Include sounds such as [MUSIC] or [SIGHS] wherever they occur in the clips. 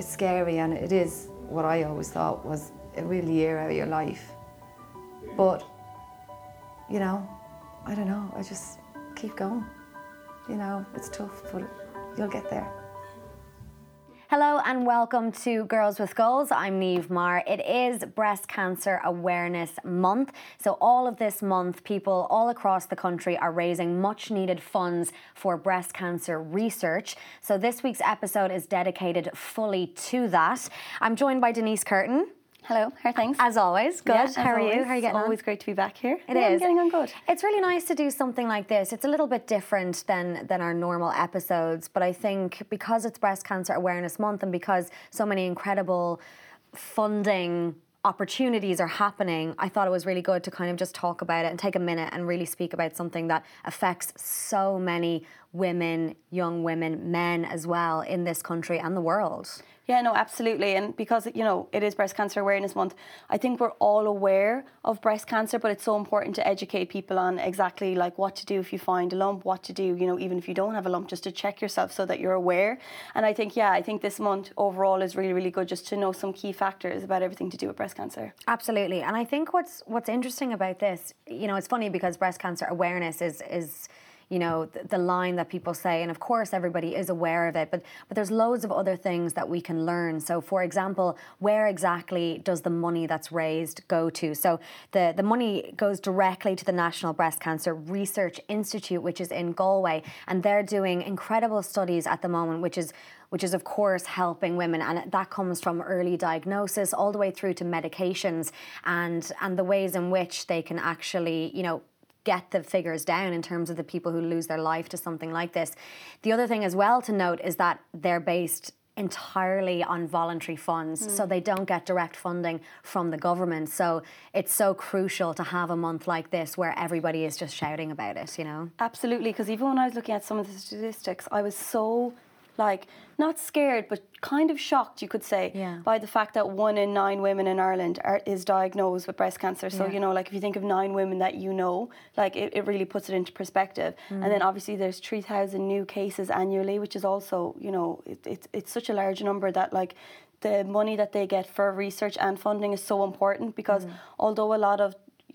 it's scary and it is what I always thought was a real year out of your life. But, you know, I don't know, I just keep going. You know, it's tough, but you'll get there. Hello and welcome to Girls with Goals. I'm Niamh Maher. It is Breast Cancer Awareness Month. So, all of this month, people all across the country are raising much needed funds for breast cancer research. So, this week's episode is dedicated fully to that. I'm joined by Denise Curtin. Hello, how are things? As always, good. Yeah, as How are you? How are you getting on? Always great to be back here. It yeah, I'm getting on good. It's really nice to do something like this. It's a little bit different than than our normal episodes, but I think because it's Breast Cancer Awareness Month and because so many incredible funding opportunities are happening, I thought it was really good to kind of just talk about it and take a minute and really speak about something that affects so many women, young women, men as well in this country and the world. Yeah, no, absolutely. And because, you know, it is Breast Cancer Awareness Month, I think we're all aware of breast cancer, but it's so important to educate people on exactly like what to do if you find a lump, what to do, you know, even if you don't have a lump, just to check yourself so that you're aware. And I think, yeah, I think this month overall is really, really good just to know some key factors about everything to do with breast cancer. Absolutely, and I think what's what's interesting about this, you know, it's funny because breast cancer awareness is is you know the, the line that people say, and of course everybody is aware of it, but but there's loads of other things that we can learn. So, for example, where exactly does the money that's raised go to? So the the money goes directly to the National Breast Cancer Research Institute, which is in Galway, and they're doing incredible studies at the moment, which is which is of course helping women and that comes from early diagnosis all the way through to medications and and the ways in which they can actually you know get the figures down in terms of the people who lose their life to something like this. The other thing as well to note is that they're based entirely on voluntary funds so hmm. they don't get direct funding from the government. So it's so crucial to have a month like this where everybody is just shouting about it you know? Absolutely, because even when I was looking at some of the statistics, I was so like not scared, but kind of shocked, you could say, Yeah. by the fact that one in nine women in Ireland are, is diagnosed with breast cancer. So Yeah. you know, like if you think of nine women that you know, like it, it really puts it into perspective. And mm. then obviously there's three thousand new cases annually, which is also you know it, it, it's such a large number that like. The money that they get for research and funding is so important because mm. although a lot of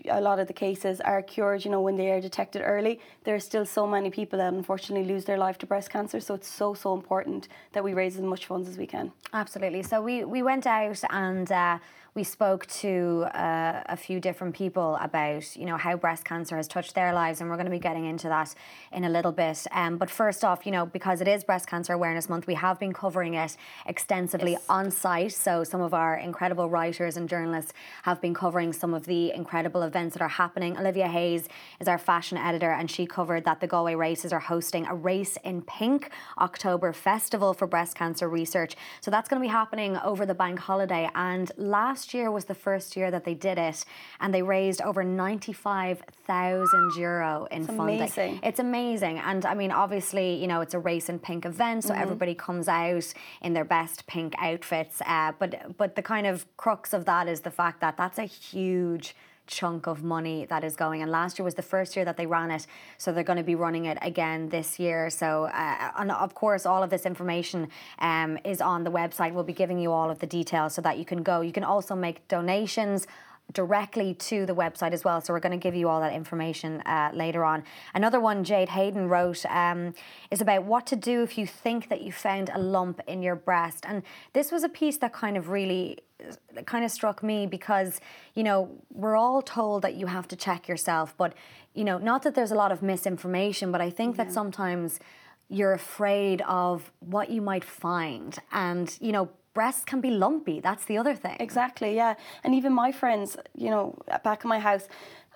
a lot of the cases are cured, you know, when they are detected early, there are still so many people that unfortunately lose their life to breast cancer. So it's so, so important that we raise as much funds as we can. Absolutely. So we, we went out and uh, we spoke to uh, a few different people about you know how breast cancer has touched their lives, and we're going to be getting into that in a little bit. Um, but first off, you know because it is Breast Cancer Awareness Month, we have been covering it extensively Yes. on site. So some of our incredible writers and journalists have been covering some of the incredible events that are happening. Olivia Hayes is our fashion editor, and she covered that the Galway races are hosting a Race in Pink October festival for breast cancer research. So that's going to be happening over the bank holiday. And last year was the first year that they did it, and they raised over ninety-five thousand euro in funding. amazing. It's amazing. And I mean, obviously, you know, it's a race in pink event, so everybody comes out in their best pink outfits. Uh, but but the kind of crux of that is the fact that that's a huge chunk of money that is going. And last year was the first year that they ran it. So they're going to be running it again this year. So uh, and of course all of this information um, is on the website. We'll be giving you all of the details so that you can go. You can also make donations directly to the website as well. So we're going to give you all that information uh, later on. Another one Jade Hayden wrote um, is about what to do if you think that you found a lump in your breast. And this was a piece that kind of really uh, kind of struck me because you know we're all told that you have to check yourself but you know not that there's a lot of misinformation but i think that sometimes you're afraid of what you might find and you know breasts can be lumpy that's the other thing Exactly, yeah. And even my friends, you know, back in my house,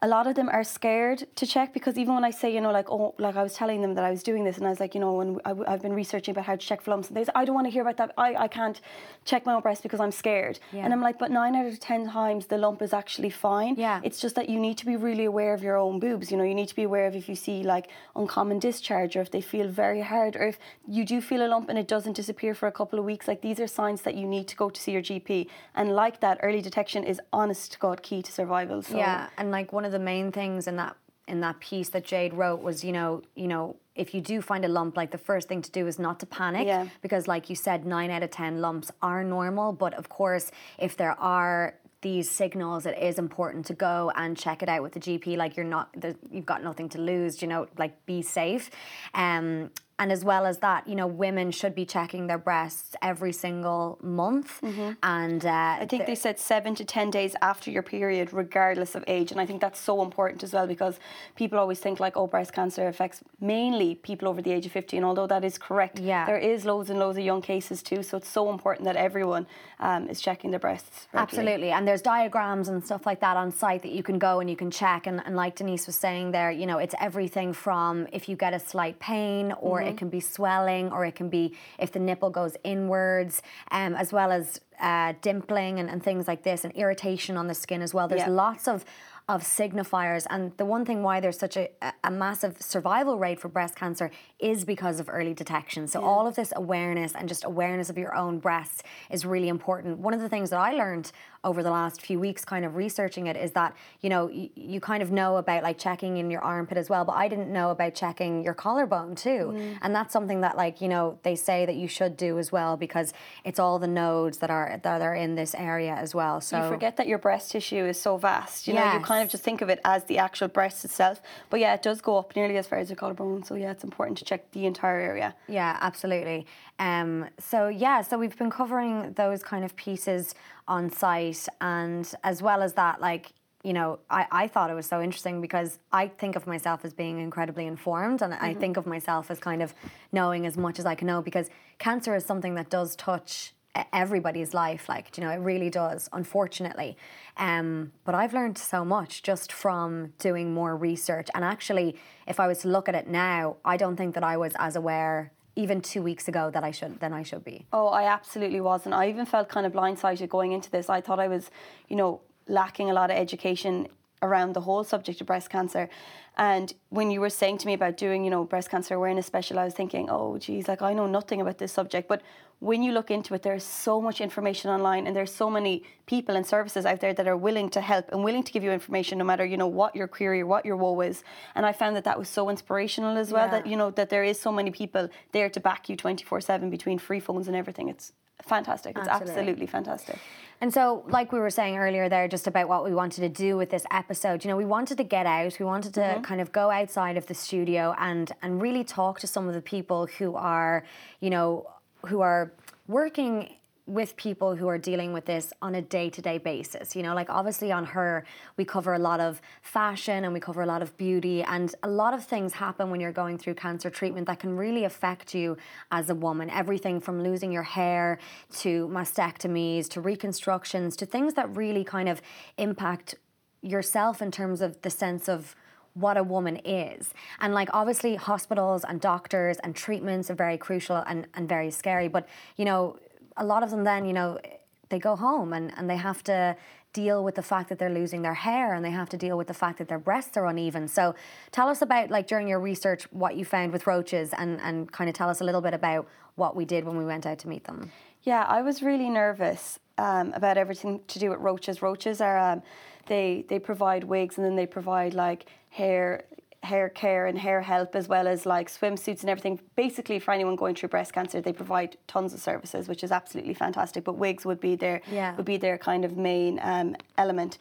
a lot of them are scared to check because even when I say, you know, like, oh, like I was telling them that I was doing this and I was like, you know, and I, have been researching about how to check for lumps, and they say, I don't want to hear about that. I, I can't check my own breast because I'm scared. Yeah. And I'm like, but nine out of 10 times the lump is actually fine. Yeah. It's just that you need to be really aware of your own boobs. You know, you need to be aware of if you see like uncommon discharge or if they feel very hard or if you do feel a lump and it doesn't disappear for a couple of weeks. Like these are signs that you need to go to see your GP. And like that, early detection is honest to God key to survival. So Yeah, and like one of the main things in that in that piece that Jade wrote was, you know, you know, if you do find a lump, like the first thing to do is not to panic Yeah. because, like you said, nine out of ten lumps are normal. But of course, if there are these signals, it is important to go and check it out with the GP. Like you're not, you've got nothing to lose. You know, like be safe. Um, and as well as that, you know, women should be checking their breasts every single month. And uh, Mm-hmm. I think they said seven to 10 days after your period, regardless of age. And I think that's so important as well because people always think like, oh, breast cancer affects mainly people over the age of 50. And although that is correct, Yeah. there is loads and loads of young cases too. So it's so important that everyone um, is checking their breasts. regularly. Absolutely. And there's diagrams and stuff like that on site that you can go and you can check. And, and like Denise was saying there, you know, it's everything from if you get a slight pain or Mm-hmm. It can be swelling or it can be if the nipple goes inwards, um, as well as uh, dimpling and, and things like this and irritation on the skin as well. There's Yeah. lots of of signifiers. And the one thing why there's such a, a- a massive survival rate for breast cancer is because of early detection. So all of this awareness and just awareness of your own breasts is really important. One of the things that i learned over the last few weeks kind of researching it is that you know you, you kind of know about like checking in your armpit as well but i didn't know about checking your collarbone too and that's something that like you know they say that you should do as well because it's all the nodes that are that are in this area as well so You forget that your breast tissue is so vast. You know, you kind of just think of it as the actual breast itself. But yeah, it does go up nearly as far as your collarbone. So yeah, it's important to check the entire area. Yeah, absolutely. Um, so yeah, so we've been covering those kind of pieces on site, and as well as that, like you know, I, I thought it was so interesting because I think of myself as being incredibly informed, and I think of myself as kind of knowing as much as I can know because cancer is something that does touch everybody's life like you know it really does unfortunately. Um, but i've learned so much just from doing more research and actually if i was to look at it now i don't think that i was as aware even two weeks ago that i should than i should be Oh, I absolutely wasn't. I even felt kind of blindsided going into this. I thought I was, you know, lacking a lot of education around the whole subject of breast cancer. And when you were saying to me about doing, you know, breast cancer awareness special, I was thinking, oh, geez, like I know nothing about this subject. But when you look into it, there's so much information online, and there's so many people and services out there that are willing to help and willing to give you information, no matter you know what your query or what your woe is. And I found that that was so inspirational as well. Yeah. That you know that there is so many people there to back you 24/7 between free phones and everything. It's fantastic. It's Absolutely. absolutely fantastic. And so, like we were saying earlier, there, just about what we wanted to do with this episode, you know, we wanted to get out, we wanted to Mm-hmm. kind of go outside of the studio and and really talk to some of the people who are, you know, who are working with people who are dealing with this on a day-to-day basis you know like obviously on her we cover a lot of fashion and we cover a lot of beauty and a lot of things happen when you're going through cancer treatment that can really affect you as a woman everything from losing your hair to mastectomies to reconstructions to things that really kind of impact yourself in terms of the sense of what a woman is. And like obviously hospitals and doctors and treatments are very crucial and, and very scary. But you know, a lot of them then, you know, they go home and, and they have to deal with the fact that they're losing their hair and they have to deal with the fact that their breasts are uneven. So tell us about like during your research what you found with roches and, and kind of tell us a little bit about what we did when we went out to meet them. Yeah, I was really nervous um, about everything to do with roches. Roches are um, they they provide wigs and then they provide like hair hair care and hair help as well as like swimsuits and everything. Basically, for anyone going through breast cancer, they provide tons of services, which is absolutely fantastic. But wigs would be their Yeah. would be their kind of main um, element.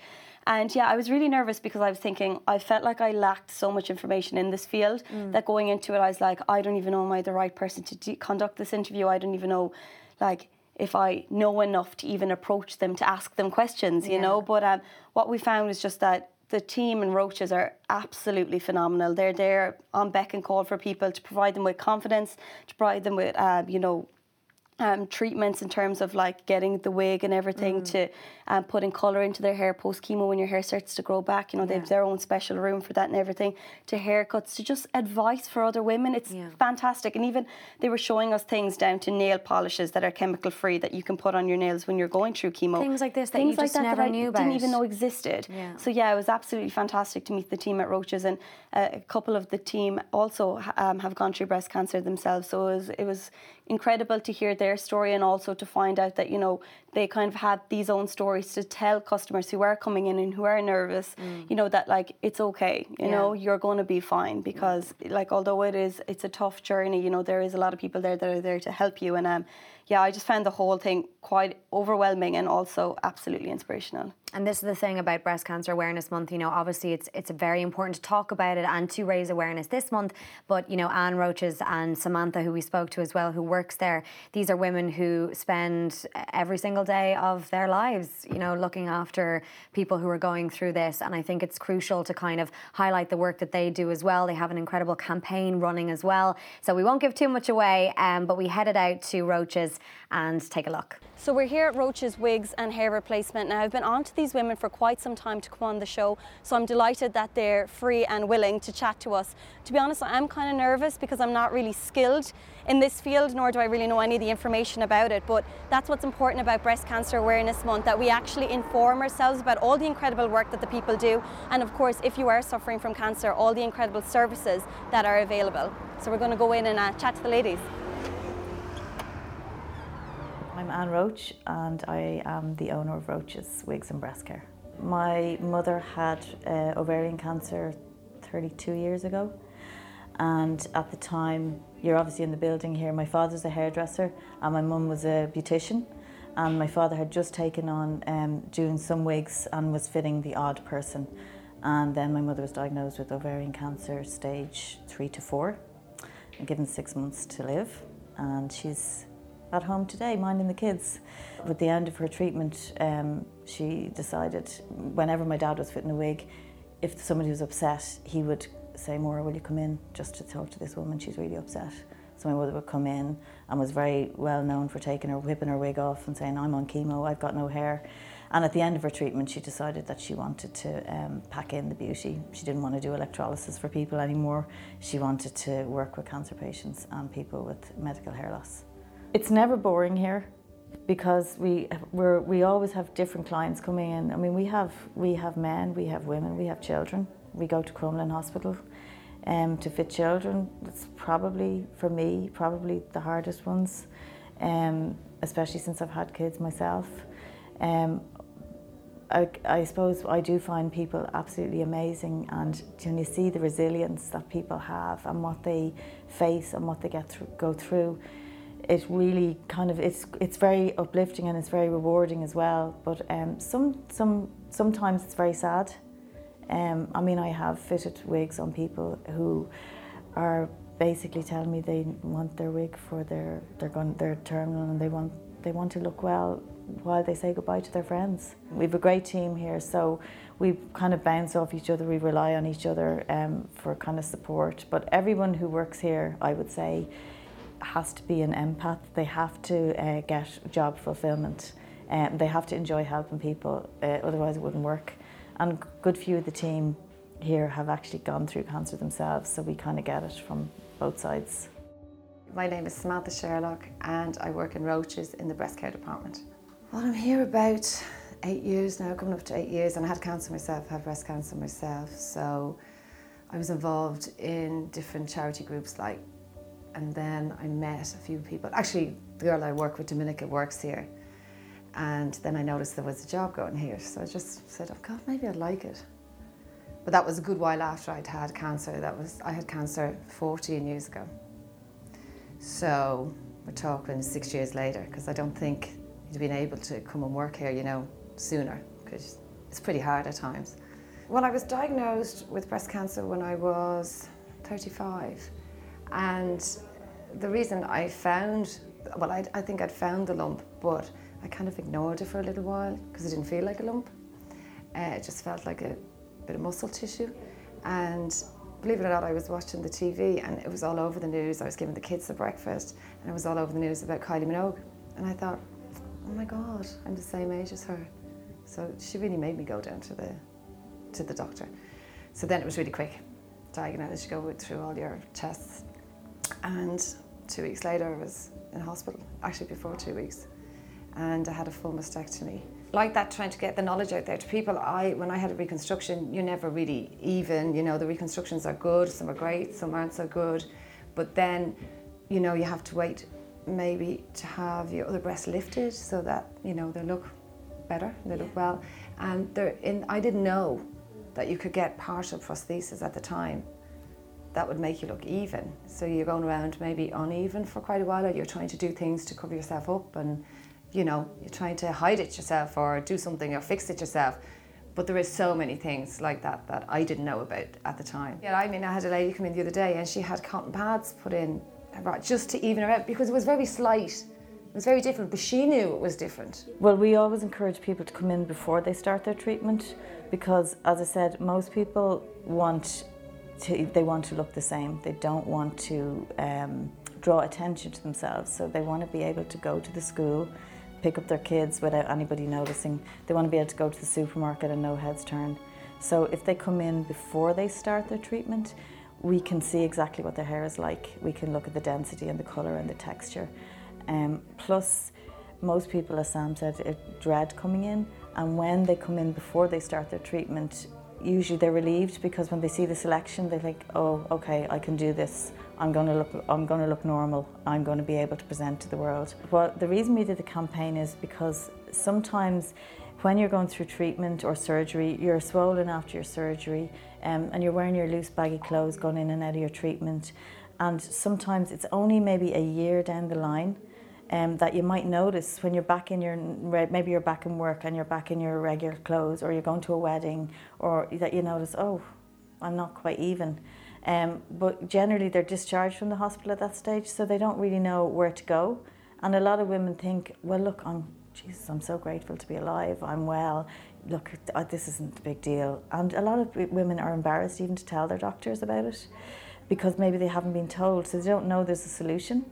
And yeah, I was really nervous because I was thinking I felt like I lacked so much information in this field that going into it, I was like, I don't even know am I the right person to de- conduct this interview. I don't even know, like, if I know enough to even approach them to ask them questions, you know. But um, what we found was just that the team and Roches are absolutely phenomenal. They're there on beck and call for people to provide them with confidence, to provide them with, um, you know, um, treatments in terms of like getting the wig and everything to um, putting colour into their hair post chemo when your hair starts to grow back. You know, they have their own special room for that and everything. To haircuts, to just advice for other women. It's Yeah. fantastic. And even they were showing us things down to nail polishes that are chemical free that you can put on your nails when you're going through chemo. Things like this that you just never I knew Didn't even know existed. Yeah. So yeah, it was absolutely fantastic to meet the team at Roches, and uh, a couple of the team also um, have gone through breast cancer themselves. So it was it was incredible to hear their story and also to find out that you know they kind of had these own stories to tell customers who are coming in and who are nervous you know that like it's okay you know you're going to be fine because like although it is it's a tough journey you know there is a lot of people there that are there to help you and um yeah I just found the whole thing quite overwhelming and also absolutely inspirational And this is the thing about Breast Cancer Awareness Month. You know, obviously it's it's very important to talk about it and to raise awareness this month. But you know, Anne Roches and Samantha, who we spoke to as well, who works there, these are women who spend every single day of their lives, you know, looking after people who are going through this. And I think it's crucial to kind of highlight the work that they do as well. They have an incredible campaign running as well. So we won't give too much away, um, but we headed out to Roches and take a look. So we're here at Roche's Wigs and Hair Replacement. Now I've been on to these women for quite some time to come on the show, so I'm delighted that they're free and willing to chat to us. To be honest, I'm kind of nervous because I'm not really skilled in this field, nor do I really know any of the information about it. But that's what's important about Breast Cancer Awareness Month, that we actually inform ourselves about all the incredible work that the people do, and of course, if you are suffering from cancer, all the incredible services that are available. So we're going to go in and uh, chat to the ladies. I'm Anne Roche and I am the owner of Roche's Wigs and Breast Care. My mother had uh, ovarian cancer 32 years ago and at the time, you're obviously in the building here, my father's a hairdresser and my mum was a beautician and my father had just taken on um, doing some wigs and was fitting the odd person and then my mother was diagnosed with ovarian cancer stage 3 to 4 and given six months to live and she's at home today minding the kids. With the end of her treatment, um, she decided whenever my dad was fitting a wig, if somebody was upset, he would say, Maura, will you come in just to talk to this woman? She's really upset. So my mother would come in and was very well known for taking her, whipping her wig off and saying, I'm on chemo, I've got no hair. And at the end of her treatment, she decided that she wanted to um, pack in the beauty. She didn't want to do electrolysis for people anymore. She wanted to work with cancer patients and people with medical hair loss. It's never boring here because we we're, we always have different clients coming in. I mean, we have we have men, we have women, we have children. We go to Crumlin Hospital um, to fit children. It's probably for me probably the hardest ones, um, especially since I've had kids myself. Um, I, I suppose I do find people absolutely amazing, and you see the resilience that people have and what they face and what they get through, go through, it really kind of it's it's very uplifting and it's very rewarding as well. But um, some some sometimes it's very sad. Um, I mean, I have fitted wigs on people who are basically telling me they want their wig for their they're going their terminal and they want they want to look well while they say goodbye to their friends. We've a great team here, so we kind of bounce off each other. We rely on each other um, for kind of support. But everyone who works here, I would say, has to be an empath. They have to uh, get job fulfillment. Um, they have to enjoy helping people, uh, otherwise it wouldn't work. And good few of the team here have actually gone through cancer themselves, so we kind of get it from both sides. My name is Samantha Sherlock and I work in Roches in the breast care department. Well, I'm here about eight years now, coming up to eight years, and I had cancer myself, had breast cancer myself. So I was involved in different charity groups like, and then I met a few people. Actually, the girl I work with, Dominica, works here. And then I noticed there was a job going here. So I just said, oh God, maybe I'd like it. But that was a good while after I'd had cancer. That was I had cancer 14 years ago. So we're talking six years later because I don't think you'd been able to come and work here, you know, sooner because it's pretty hard at times. Well, I was diagnosed with breast cancer when I was 35, and the reason I found, well, I, I think I'd found the lump, but I kind of ignored it for a little while because it didn't feel like a lump. Uh, it just felt like a bit of muscle tissue, and believe it or not, I was watching the TV and it was all over the news. I was giving the kids the breakfast and it was all over the news about Kylie Minogue. And I thought, oh my God, I'm the same age as her. So she really made me go down to the, to the doctor. So then it was really quick. Diagnosed, you go through all your tests. And two weeks later, I was in hospital, actually before two weeks. And I had a full mastectomy like that trying to get the knowledge out there to people i when i had a reconstruction you're never really even you know the reconstructions are good some are great some aren't so good but then you know you have to wait maybe to have your other breast lifted so that you know they look better, they look well. And they're in. I didn't know that you could get partial prosthesis at the time. That would make you look even. So you're going around maybe uneven for quite a while, or you're trying to do things to cover yourself up, and you know you're trying to hide it yourself or do something or fix it yourself. But there is so many things like that that I didn't know about at the time. Yeah, I mean, I had a lady come in the other day and she had cotton pads put in just to even her out because it was very slight. It was very different, but she knew it was different. Well, we always encourage people to come in before they start their treatment because, as I said, most people want to, they want to look the same. They don't want to um, draw attention to themselves, so they want to be able to go to the school pick up their kids without anybody noticing. They want to be able to go to the supermarket and no heads turn. So if they come in before they start their treatment, we can see exactly what their hair is like. We can look at the density and the colour and the texture. Um, plus, most people, as Sam said, dread coming in, and when they come in before they start their treatment, usually they're relieved because when they see the selection, they think, "Oh, okay, I can do this. I'm going to look I'm going to look normal. I'm going to be able to present to the world. Well, the reason we did the campaign is because sometimes when you're going through treatment or surgery, you're swollen after your surgery um, and you're wearing your loose baggy clothes going in and out of your treatment. And sometimes it's only maybe a year down the line um, that you might notice when you're back in your maybe you're back in work and you're back in your regular clothes or you're going to a wedding or that you notice oh I'm not quite even um, but generally, they're discharged from the hospital at that stage, so they don't really know where to go. And a lot of women think, well, look, I'm, Jesus, I'm so grateful to be alive. I'm well. Look, uh, this isn't a big deal. And a lot of women are embarrassed even to tell their doctors about it because maybe they haven't been told, so they don't know there's a solution.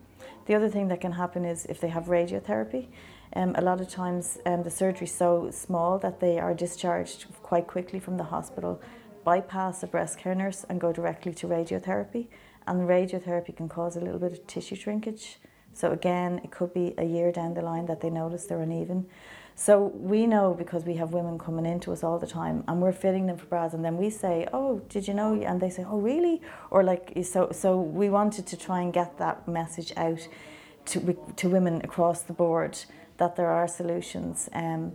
The other thing that can happen is if they have radiotherapy, um, a lot of times um, the surgery is so small that they are discharged quite quickly from the hospital bypass a breast care nurse and go directly to radiotherapy. And radiotherapy can cause a little bit of tissue shrinkage. So again, it could be a year down the line that they notice they're uneven. So we know because we have women coming into us all the time and we're fitting them for bras and then we say, "Oh, did you know?" and they say, "Oh, really?" Or like so so we wanted to try and get that message out to to women across the board that there are solutions. Um,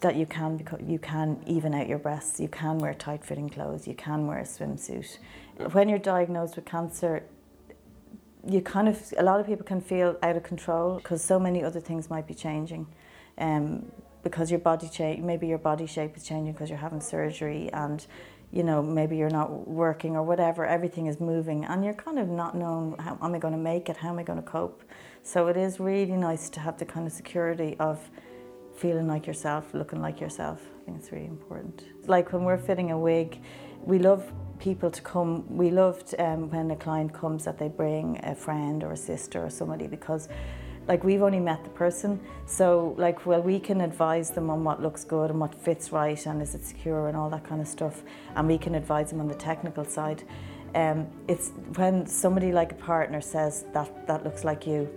that you can you can even out your breasts. You can wear tight fitting clothes. You can wear a swimsuit. When you're diagnosed with cancer, you kind of a lot of people can feel out of control because so many other things might be changing. Um, because your body shape, maybe your body shape is changing because you're having surgery and you know maybe you're not working or whatever everything is moving and you're kind of not knowing how am i going to make it how am i going to cope so it is really nice to have the kind of security of feeling like yourself, looking like yourself. I think it's really important. Like when we're fitting a wig, we love people to come. We loved um, when a client comes that they bring a friend or a sister or somebody because like we've only met the person so like well we can advise them on what looks good and what fits right and is it secure and all that kind of stuff and we can advise them on the technical side um, it's when somebody like a partner says that that looks like you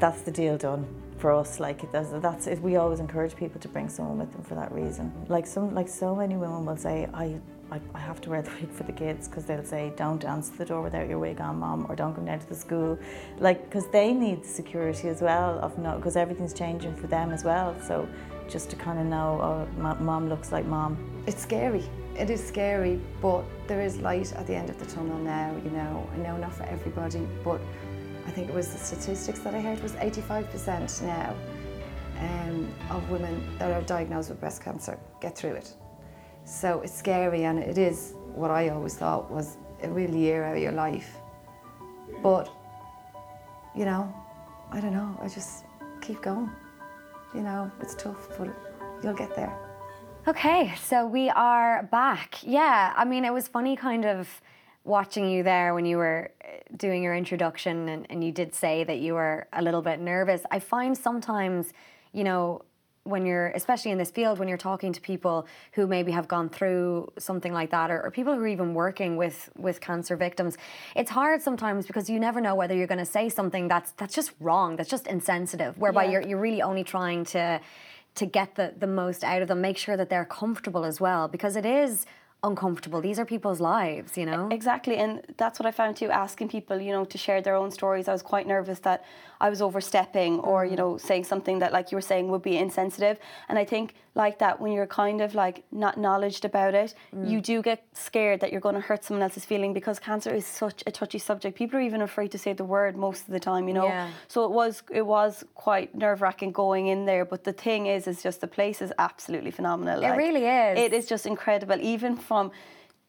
that's the deal done for us. Like it does that's it, we always encourage people to bring someone with them for that reason. Like some, like so many women will say, I. I, I have to wear the wig for the kids because they'll say, "Don't answer the door without your wig on, mom," or "Don't come down to the school," like because they need security as well of because everything's changing for them as well. So just to kind of know, oh, mom looks like mom. It's scary. It is scary, but there is light at the end of the tunnel now. You know, I know not for everybody, but I think it was the statistics that I heard was 85% now um, of women that are diagnosed with breast cancer get through it. So it's scary and it is what I always thought was a real year out of your life. But, you know, I don't know, I just keep going. You know, it's tough, but you'll get there. Okay, so we are back. Yeah, I mean, it was funny kind of watching you there when you were uh, doing your introduction and, and you did say that you were a little bit nervous. I find sometimes, you know, when you're especially in this field when you're talking to people who maybe have gone through something like that or, or, people who are even working with with cancer victims it's hard sometimes because you never know whether you're going to say something that's that's just wrong that's just insensitive whereby yeah. you're, you're really only trying to to get the the most out of them make sure that they're comfortable as well because it is uncomfortable. These are people's lives, you know? Exactly, and that's what I found too. Asking people, you know, to share their own stories. I was quite nervous that I was overstepping or you mm. know saying something that, like you were saying, would be insensitive. And I think like that, when you're kind of like not knowledged about it, you mm. do get scared that you're going to hurt someone else's feeling because cancer is such a touchy subject. People are even afraid to say the word most of the time, you know. Yeah. So it was it was quite nerve wracking going in there. But the thing is, is just the place is absolutely phenomenal. It really is. It is just incredible, even from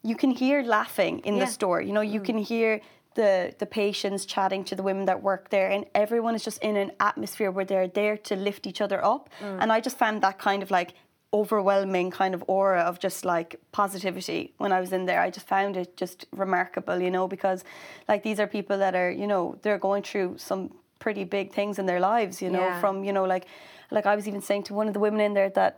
you can hear laughing in Yeah. the store. You know, you mm. can hear the the patients chatting to the women that work there, and everyone is just in an atmosphere where they're there to lift each other up. Mm. And I just found that kind of like overwhelming kind of aura of just like positivity when I was in there. I just found it just remarkable, you know, because like these are people that are, you know, they're going through some pretty big things in their lives, you know, Yeah. from, you know, like like I was even saying to one of the women in there that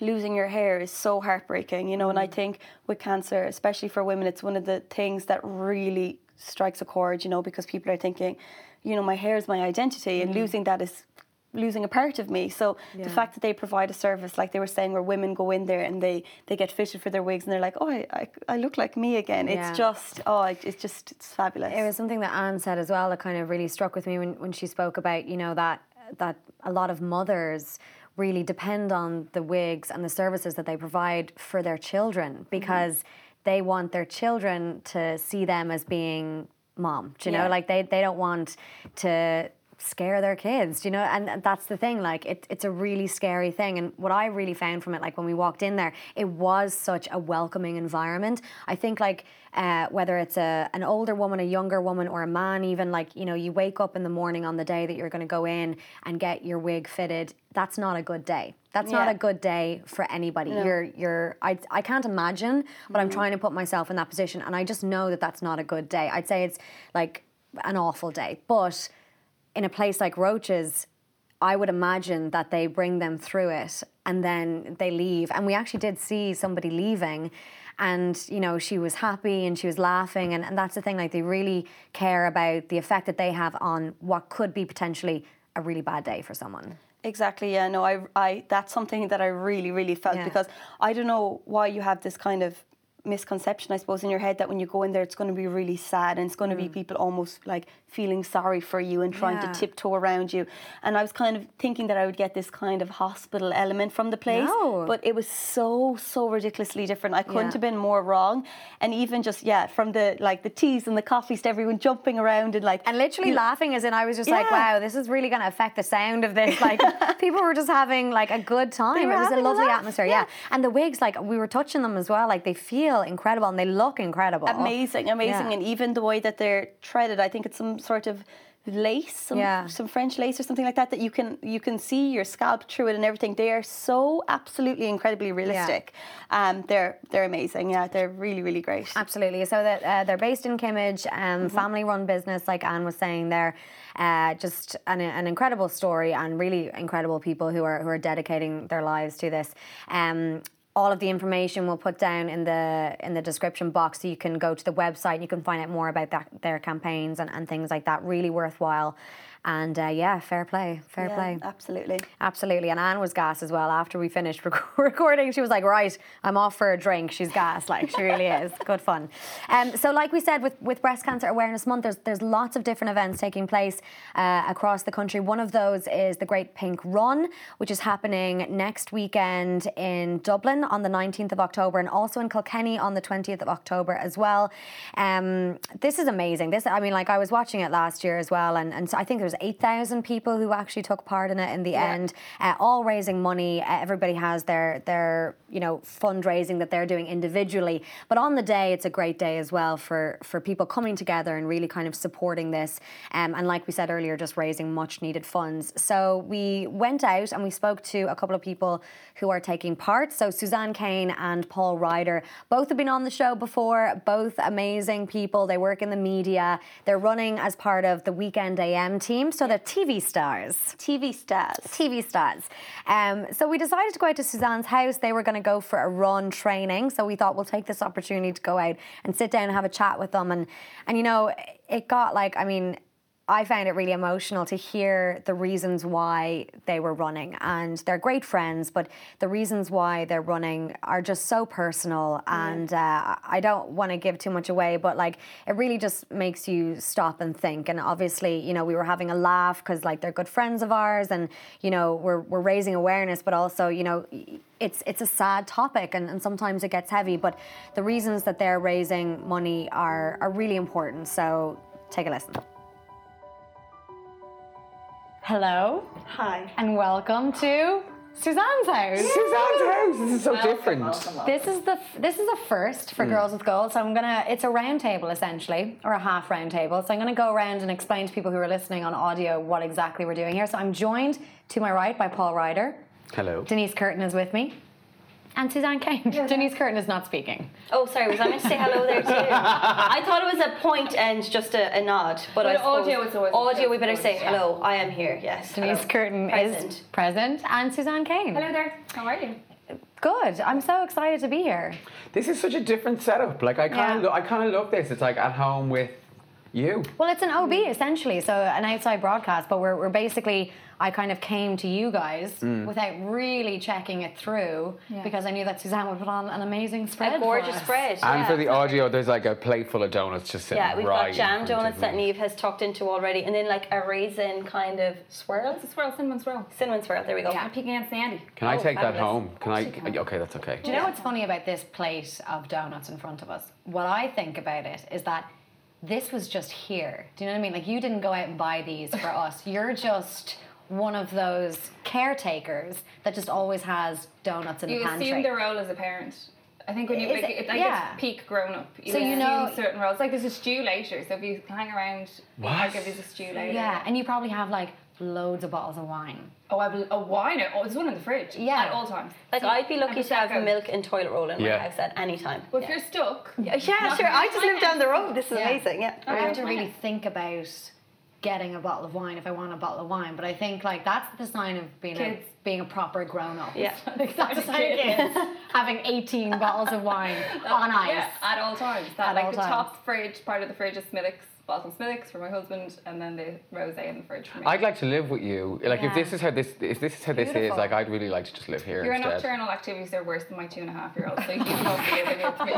losing your hair is so heartbreaking, you know. And I mm. think with cancer, especially for women, it's one of the things that really strikes a chord, you know, because people are thinking, you know, my hair is my identity, and mm. losing that is losing a part of me. So the fact that they provide a service, like they were saying, where women go in there and they they get fitted for their wigs, and they're like, oh, I, I, I look like me again. Yeah. It's just, oh, it's just, it's fabulous. It was something that Anne said as well that kind of really struck with me when, when she spoke about, you know, that that a lot of mothers really depend on the wigs and the services that they provide for their children mm-hmm. because they want their children to see them as being mom. Do you know, like they, they don't want to scare their kids, you know? And that's the thing, like it, it's a really scary thing. And what I really found from it, like when we walked in there, it was such a welcoming environment. I think like uh, whether it's a an older woman, a younger woman, or a man, even like you know, you wake up in the morning on the day that you're going to go in and get your wig fitted. That's not a good day. That's not a good day for anybody. You're you're I I can't imagine, but I'm trying to put myself in that position, and I just know that that's not a good day. I'd say it's like an awful day, but in a place like Roches, I would imagine that they bring them through it and then they leave. And we actually did see somebody leaving and you know she was happy and she was laughing and, and that's the thing like they really care about the effect that they have on what could be potentially a really bad day for someone Exactly. Yeah. No. I. I. That's something that I really, really felt Yeah. because I don't know why you have this kind of misconception, I suppose, in your head that when you go in there, it's going to be really sad and it's going to be people almost like feeling sorry for you and trying Mm. Yeah. to tiptoe around you. And I was kind of thinking that I would get this kind of hospital element from the place, No. but it was so so ridiculously different. I couldn't Yeah. have been more wrong. And even just yeah, from the like the teas and the coffees to everyone jumping around and like and literally laughing as in I was just like wow this is really going to affect the sound of this [LAUGHS] like people were just having like a good time it was a having a lovely atmosphere yeah. yeah. and the wigs like we were touching them as well like they feel incredible and they look incredible amazing, amazing, Yeah. and even the way that they're threaded, I think it's some sort of lace, some, Yeah. some French lace or something like that that you can you can see your scalp through it and everything. They are so absolutely incredibly realistic. Um, they're they're amazing. Yeah, they're really really great. Absolutely. So that uh, they're based in Kimmage, um, family-run business, like Anne was saying there. Uh, just an, an incredible story and really incredible people who are who are dedicating their lives to this. Um, all of the information we'll put down in the in the description box, so you can go to the website. and You can find out more about that, their campaigns and, and things like that. Really worthwhile. And uh, yeah, fair play, fair Yeah, play. absolutely. Absolutely, and Anne was gas as well. After we finished [LAUGHS] rec- recording, she was like, "Right, I'm off for a drink." She's gas, like she really is. [LAUGHS] Good fun. Um, so, like we said, with, with Breast Cancer Awareness Month, there's there's lots of different events taking place uh, across the country. One of those is the Great Pink Run, which is happening next weekend in Dublin on the 19th of October, and also in Kilkenny on the 20th of October as well. Um, this is amazing. This, I mean, like I was watching it last year as well, and, and so I think there was 8,000 people who actually took part in it in the end, uh, all raising money. Uh, everybody has their their you know fundraising that they're doing individually, but on the day it's a great day as well for for people coming together and really kind of supporting this. Um, and like we said earlier, just raising much needed funds. So we went out and we spoke to a couple of people who are taking part. So Suzanne Kane and Paul Ryder, both have been on the show before. Both amazing people. They work in the media. They're running as part of the Weekend AM team. So they're TV stars. TV stars. TV stars. Um, so we decided to go out to Suzanne's house. They were going to go for a run training. So we thought we'll take this opportunity to go out and sit down and have a chat with them. And and you know, it got like I mean. I found it really emotional to hear the reasons why they were running. And they're great friends, but the reasons why they're running are just so personal. And uh, I don't want to give too much away, but like it really just makes you stop and think. And obviously, you know, we were having a laugh because like they're good friends of ours and, you know, we're, we're raising awareness, but also, you know, it's it's a sad topic and, and sometimes it gets heavy but the reasons that they're raising money are are really important so take a listen hello Hi. and welcome to Suzanne's house. Suzanne's house. This is so different. This is the this is a first for hmm. Girls with Goals. So I'm gonna it's a round table essentially, or a half round table. So I'm gonna go around and explain to people who are listening on audio what exactly we're doing here. So I'm joined to my right by Paul Ryder. Hello. Denise Curtin is with me. And Suzanne Kane. Denise Curtin is not speaking. Oh, sorry. Was I meant to say hello there too? [LAUGHS] I thought it was a point and just a, a nod, but, I But audio suppose- is always- audio. We better say Yeah. hello. I am here. Yes. Denise hello. Curtin Present. is present, and Suzanne Kane. Hello there. How are you? Good. I'm so excited to be here. This is such a different setup. Like I kind of, Yeah. lo- I kind of love this. It's like at home with you. Well, it's an OB essentially, so an outside broadcast, but we're, we're basically, I kind of came to you guys Mm. without really checking it through Yeah. because I knew that Suzanne would put on an amazing spread. A for gorgeous us. spread. And yeah. for the audio, there's like a plate full of donuts just sitting Yeah, we've right got jam donuts that me. Niamh has tucked into already, and then like a raisin kind of swirl. It's a swirl, cinnamon swirl. Cinnamon swirl. There we go. Yeah. I'm peeking against Andy. Can I Oh, take that home? Can I? Of course you can. Okay, that's okay. Do you know what's funny about this plate of donuts in front of us? What I think about it is that this was just here. Do you know what I mean? Like you didn't go out and buy these for us. [LAUGHS] You're just one of those caretakers that just always has donuts in You the pantry. You assume the role as a parent. I think when you Is like, it- it, like yeah. it's peak grown up. You So you know- certain roles. Like there's a stew later, so if you hang around, I What? give you a stew later. yeah, and you probably have like loads of bottles of wine. Oh, I have a wine. Oh, there's one in the fridge. Yeah. At all times. Like I'd be lucky to have Prosecco. milk and toilet roll in my Yeah. house at any time. Well, if you're stuck. [LAUGHS] Yeah, yeah, sure. I just live down the road. This is Yeah. amazing. Yeah. I have to Okay. really think about getting a bottle of wine if I want a bottle of wine. But I think like that's the sign of being Kids. a being a proper grown up. Yeah. like, [LAUGHS] that's the sign of kids having 18 bottles of wine [LAUGHS] on ice. Yeah, at all times. That, At like all the times. top fridge, part of the fridge is Smithwick's, bottle of Smithwick's for my husband, and then the rosé in the fridge for me. I'd like to live with you. Like Yeah. if this is how this, if this is how this is, like I'd really like to just live here Your instead. nocturnal activities are worse than my two and a half year old, so you can hopefully live with me.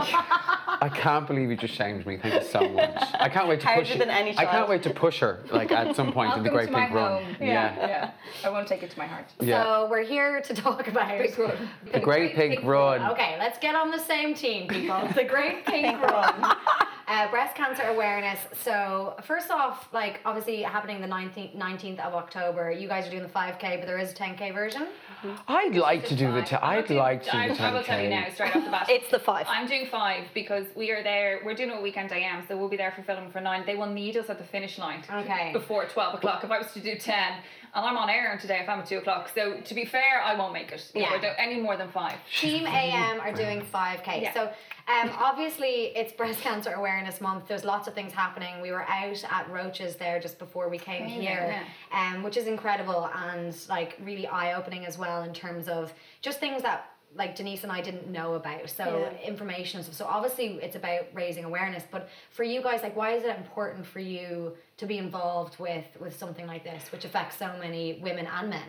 I can't believe you just shamed me. Thank you so much. I can't wait to Harder push. than any I can't wait to push her like at some point in the great to my big run. home. Yeah. Yeah, I won't take it to my heart. Yeah. So we're here to talk about Big run. The Great Pink Run. Okay, let's get on the same team, people. The Great [LAUGHS] Pink Run. Uh, breast cancer awareness. So, first off, like obviously happening the 19th, 19th of October, you guys are doing the 5K, but there is a 10K version. I'd like to do the. T- I'm I'd doing- like to do I, the I will tell you now, straight off the bat. [LAUGHS] It's the five. I'm doing five because we are there. We're doing a weekend I am, so we'll be there for filming for nine. They will need us at the finish line Okay. before twelve o'clock. If I was to do ten, and I'm on air today if I'm at two o'clock. So to be fair, I won't make it. Yeah. we're do- any more than five. Team AM are doing 5K. Yeah. So, um, obviously, it's Breast Cancer Awareness Month. There's lots of things happening. We were out at Roches there just before we came Amazing, here, um, which is incredible and like really eye opening as well in terms of just things that like Denise and I didn't know about. So Yeah. information and stuff. So obviously it's about raising awareness. But for you guys, like, why is it important for you to be involved with with something like this, which affects so many women and men?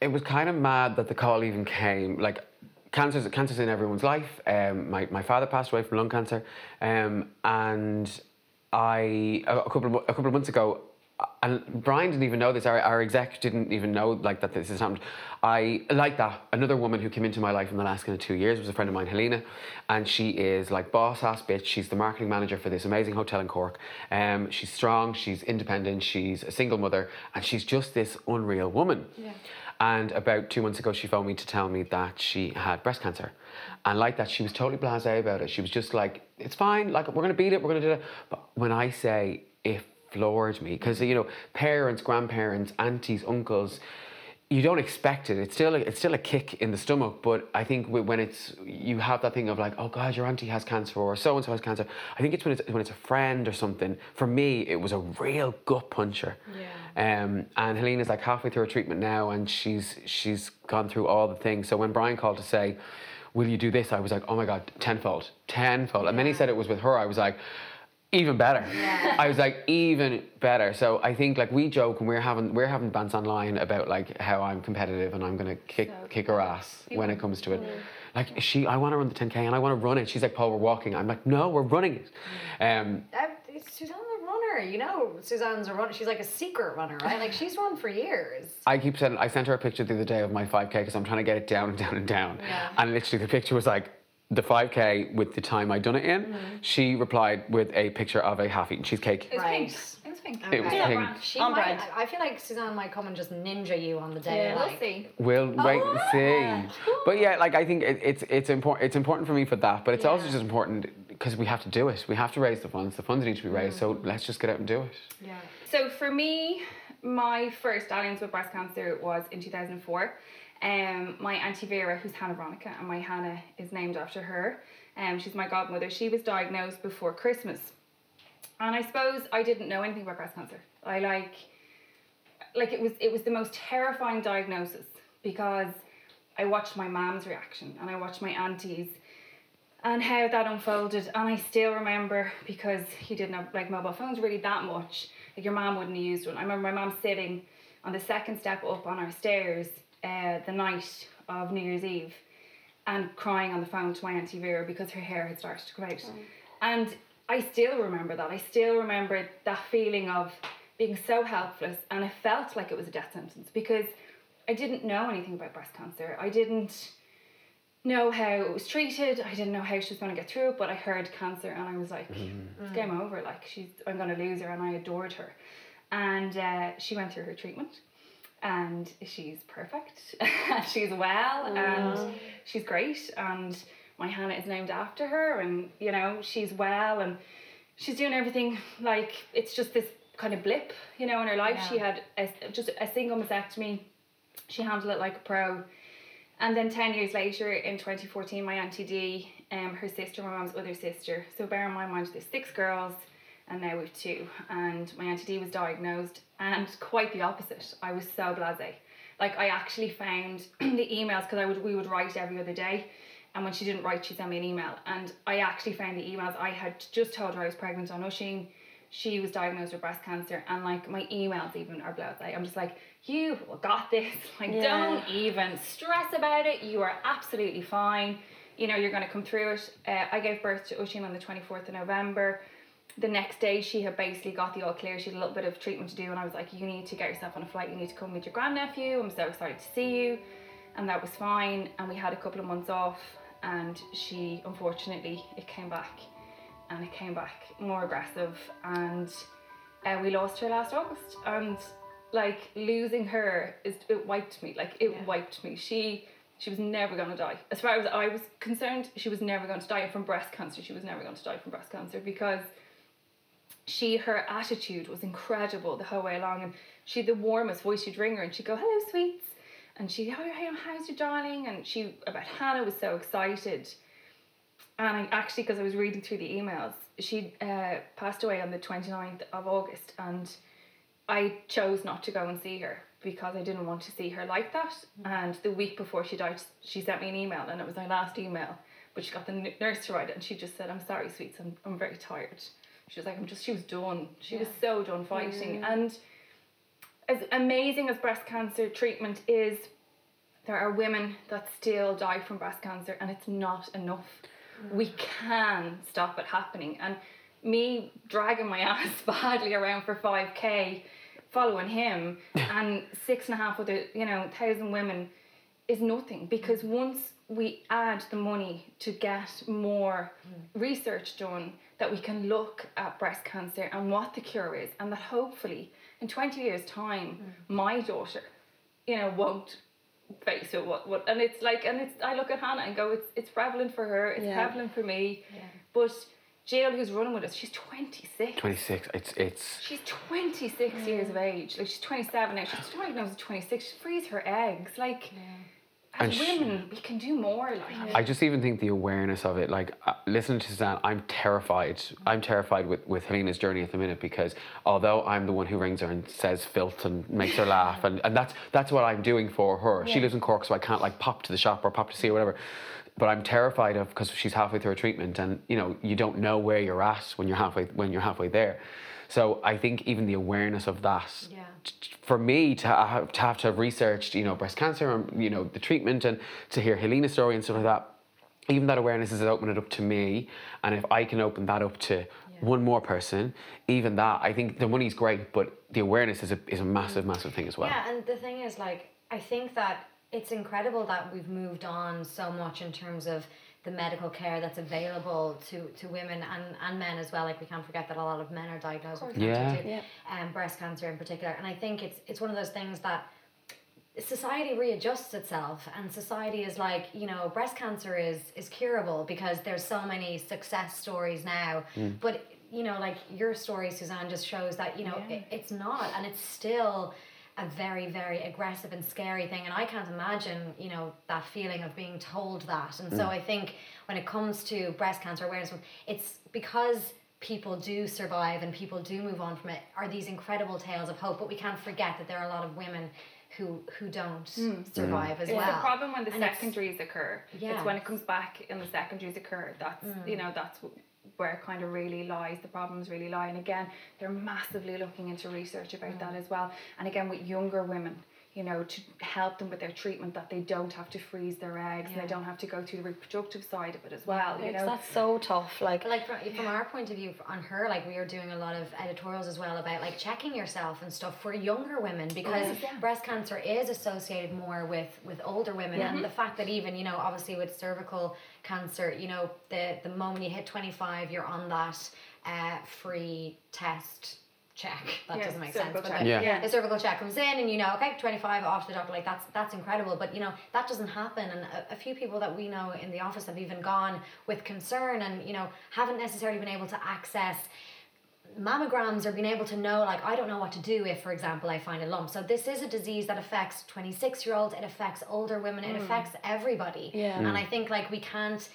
it was kind of mad that the call even came. Like, cancer's cancer's in everyone's life. Um, my my father passed away from lung cancer, um, and I a couple of, a couple of months ago. And Brian didn't even know this. Our, our exec didn't even know like that this has happened. I like that. Another woman who came into my life in the last kind of two years was a friend of mine, Helena, and she is like boss ass bitch. She's the marketing manager for this amazing hotel in Cork. Um, she's strong. She's independent. She's a single mother, and she's just this unreal woman. Yeah. And about two months ago, she phoned me to tell me that she had breast cancer. And like that, she was totally blasé about it. She was just like, it's fine, like, we're gonna beat it, we're gonna do it. But when I say it floored me, because, you know, parents, grandparents, aunties, uncles, you don't expect it. It's still a, it's still a kick in the stomach, but I think when it's you have that thing of like, oh God, your auntie has cancer or so and so has cancer. I think it's when it's when it's a friend or something. For me, it was a real gut puncher. Yeah. Um, and Helena's like halfway through her treatment now, and she's she's gone through all the things. So when Brian called to say, "Will you do this?" I was like, "Oh my God, tenfold, tenfold." And then he said it was with her. I was like even better. I was like, even better. So I think like we joke and we're having we're having bants online about like how I'm competitive and I'm gonna kick kick her ass when it comes to it. Like she, I want to run the 10k and I want to run it. She's like, Paul, we're walking. I'm like, no, we're running it. Um, Suzanne's a runner, you know. Suzanne's a runner. She's like a secret runner, right? Like she's run for years. [LAUGHS] I keep saying I sent her a picture the other day of my 5k because I'm trying to get it down and down and down. Yeah. And literally the picture was like the 5k with the time I'd done it in. Mm-hmm. She replied with a picture of a half-eaten cheesecake. It was Right. pink. It was pink. It was Okay. pink. She On might, brand. I I feel like Suzanne might come and just ninja you on the day. Yeah. We'll like, see. We'll wait and Oh, see. But yeah, like I think it, it's it's important. It's important for me for that, but it's also just important because we have to do it. We have to raise the funds. The funds need to be raised. So Mm. let's just get out and do it. Yeah. So for me, my first dalliance with breast cancer was in 2004. Um, my auntie Vera, who's Hannah Veronica, and my Hannah is named after her. Um, she's my godmother. She was diagnosed before Christmas, and I suppose I didn't know anything about breast cancer. I like, like it was it was the most terrifying diagnosis because I watched my mom's reaction and I watched my aunties and how that unfolded. And I still remember because he didn't have like mobile phones really that much. Like your mom wouldn't have used one. I remember my mom sitting on the second step up on our stairs uh, the night of New Year's Eve and crying on the phone to my auntie Vera because her hair had started to come out. And I still remember that. I still remember that feeling of being so helpless and I felt like it was a death sentence because I didn't know anything about breast cancer. I didn't know how it was treated. I didn't know how she was going to get through it, but I heard cancer and I was like, it's game over. Like she's, I'm going to lose her, and I adored her. And uh, she went through her treatment, and she's perfect. [LAUGHS] she's well, and she's great. And my Hannah is named after her, and you know she's well, and she's doing everything like it's just this kind of blip, you know, in her life. She had a, just a single mastectomy. She handled it like a pro. And then 10 years later, in 2014, my Auntie D, um, her sister, my mum's other sister. So bear in my mind, there's six girls, and now we've two. And my Auntie D was diagnosed, and quite the opposite. I was so blasé. Like, I actually found [CLEARS THROAT] the emails, because I would we would write every other day. And when she didn't write, she sent me an email. And I actually found the emails. I had just told her I was pregnant on Oisín. She was diagnosed with breast cancer. And like my emails even are blasé. I'm just like, you got this. [LAUGHS] Like, Yeah. don't even stress about it. You are absolutely fine. You know, you're going to come through it. Uh, I gave birth to Oisín on the 24th of November. The next day, she had basically got the all clear. She had a little bit of treatment to do, and I was like, You need to get yourself on a flight. You need to come with your grandnephew. I'm so excited to see you. And that was fine. And we had a couple of months off, and she, unfortunately, it came back. And it came back more aggressive. And uh, we lost her last August. And like losing her is it wiped me. Like it wiped me. She she was never gonna die. As far as I was concerned, she was never going to die from breast cancer. She was never going to die from breast cancer because she her attitude was incredible the whole way along and she had the warmest voice you'd ring her and she'd go hello sweets. And she oh how, how's your darling? And she about Hannah was so excited. And I actually because I was reading through the emails she uh, passed away on the 29th of August and I chose not to go and see her because I didn't want to see her like that. And the week before she died she sent me an email and it was my last email but she got the nurse to write it and she just said I'm sorry sweets I'm, I'm very tired she was like I'm just she was done. She was so done fighting. And as amazing as breast cancer treatment is there are women that still die from breast cancer and it's not enough. Mm. We can stop it happening. And me dragging my [LAUGHS] ass badly around for 5k following him [LAUGHS] and six and a half other you know thousand women is nothing. Because once we add the money to get more mm. research done that we can look at breast cancer and what the cure is and that hopefully in 20 years time mm. my daughter you know won't face it what what and it's like and it's I look at Hannah and go it's it's prevalent for her it's Yeah. prevalent for me but Jill who's running with us she's 26 26. It's it's She's 26 years of age. Like she's 27 now. She's [SIGHS] diagnosed at 26. She frees her eggs. Like, And sh- women, we can do more. Like, I just even think the awareness of it, like uh, listening to Suzanne, I'm terrified. I'm terrified with, with Helena's journey at the minute because although I'm the one who rings her and says filth and makes her laugh, and, and that's that's what I'm doing for her. She lives in Cork, so I can't like pop to the shop or pop to see her, whatever. but I'm terrified of because she's halfway through her treatment, and you know you don't know where you're at when you're halfway when you're halfway there. So I think even the awareness of that, Yeah. for me to have, to have to have researched, you know, breast cancer and you know the treatment, and to hear Helena's story and stuff like that, even that awareness is opening it up to me, and if I can open that up to one more person, even that, I think the money's great, but the awareness is a is a massive, massive thing as well. Yeah, and the thing is, like, I think that it's incredible that we've moved on so much in terms of the medical care that's available to, to women and, and men as well. Like, we can't forget that a lot of men are diagnosed with cancer Yeah. too, Yeah. and um, breast cancer in particular. And I think it's it's one of those things that society readjusts itself and society is like you know breast cancer is is curable because there's so many success stories now hmm. but you know like your story suzanne just shows that you know it, it's not and it's still a very very aggressive and scary thing and i can't imagine you know that feeling of being told that and so mm. i think when it comes to breast cancer awareness it's because people do survive and people do move on from it are these incredible tales of hope but we can't forget that there are a lot of women who who don't mm. mm-hmm. survive as well. It's a problem when the And secondaries occur. Yeah. Mm. It's when it comes back and the secondaries occur. That's mm. you know that's wh- where kind of really lies. The problems really lie. And again, they're massively looking into research about Mm. that as well. And again, with younger women, you know, to help them with their treatment, that they don't have to freeze their eggs and they don't have to go through the reproductive side of it as well. You know, that's so tough. Like, like from, from our point of view on her, like we are doing a lot of editorials as well about like checking yourself and stuff for younger women because breast cancer is associated more with with older women and the fact that even you know obviously with cervical cancer, you know the the moment you hit twenty five, you're on that uh, free test check. That Yeah, doesn't make sense. cervical But check. the, Yeah. the cervical check comes in and you know okay 25 off to the doctor like that's that's incredible but you know that doesn't happen and a, a few people that we know in the office have even gone with concern and you know haven't necessarily been able to access mammograms or being able to know like I don't know what to do if for example I find a lump so this is a disease that affects 26 year olds it affects older women it mm. affects everybody Yeah. Mm. and I think like we can't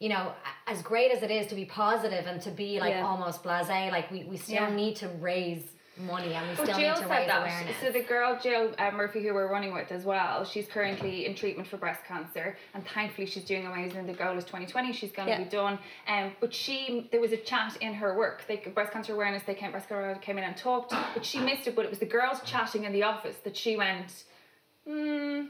you know as great as it is to be positive and to be like Yeah. almost blasé like we, we still Yeah. need to raise money and we Well, still Jill need to said raise that. awareness So the girl Jill uh, Murphy, who we're running with as well, she's currently in treatment for breast cancer, and thankfully she's doing amazing. The goal is 2020. She's going to Yeah. be done. Um, but she, there was a chat in her work. They breast cancer awareness. They came, breast cancer awareness came in and talked, but she missed it. But it was the girls chatting in the office that she went. Hmm,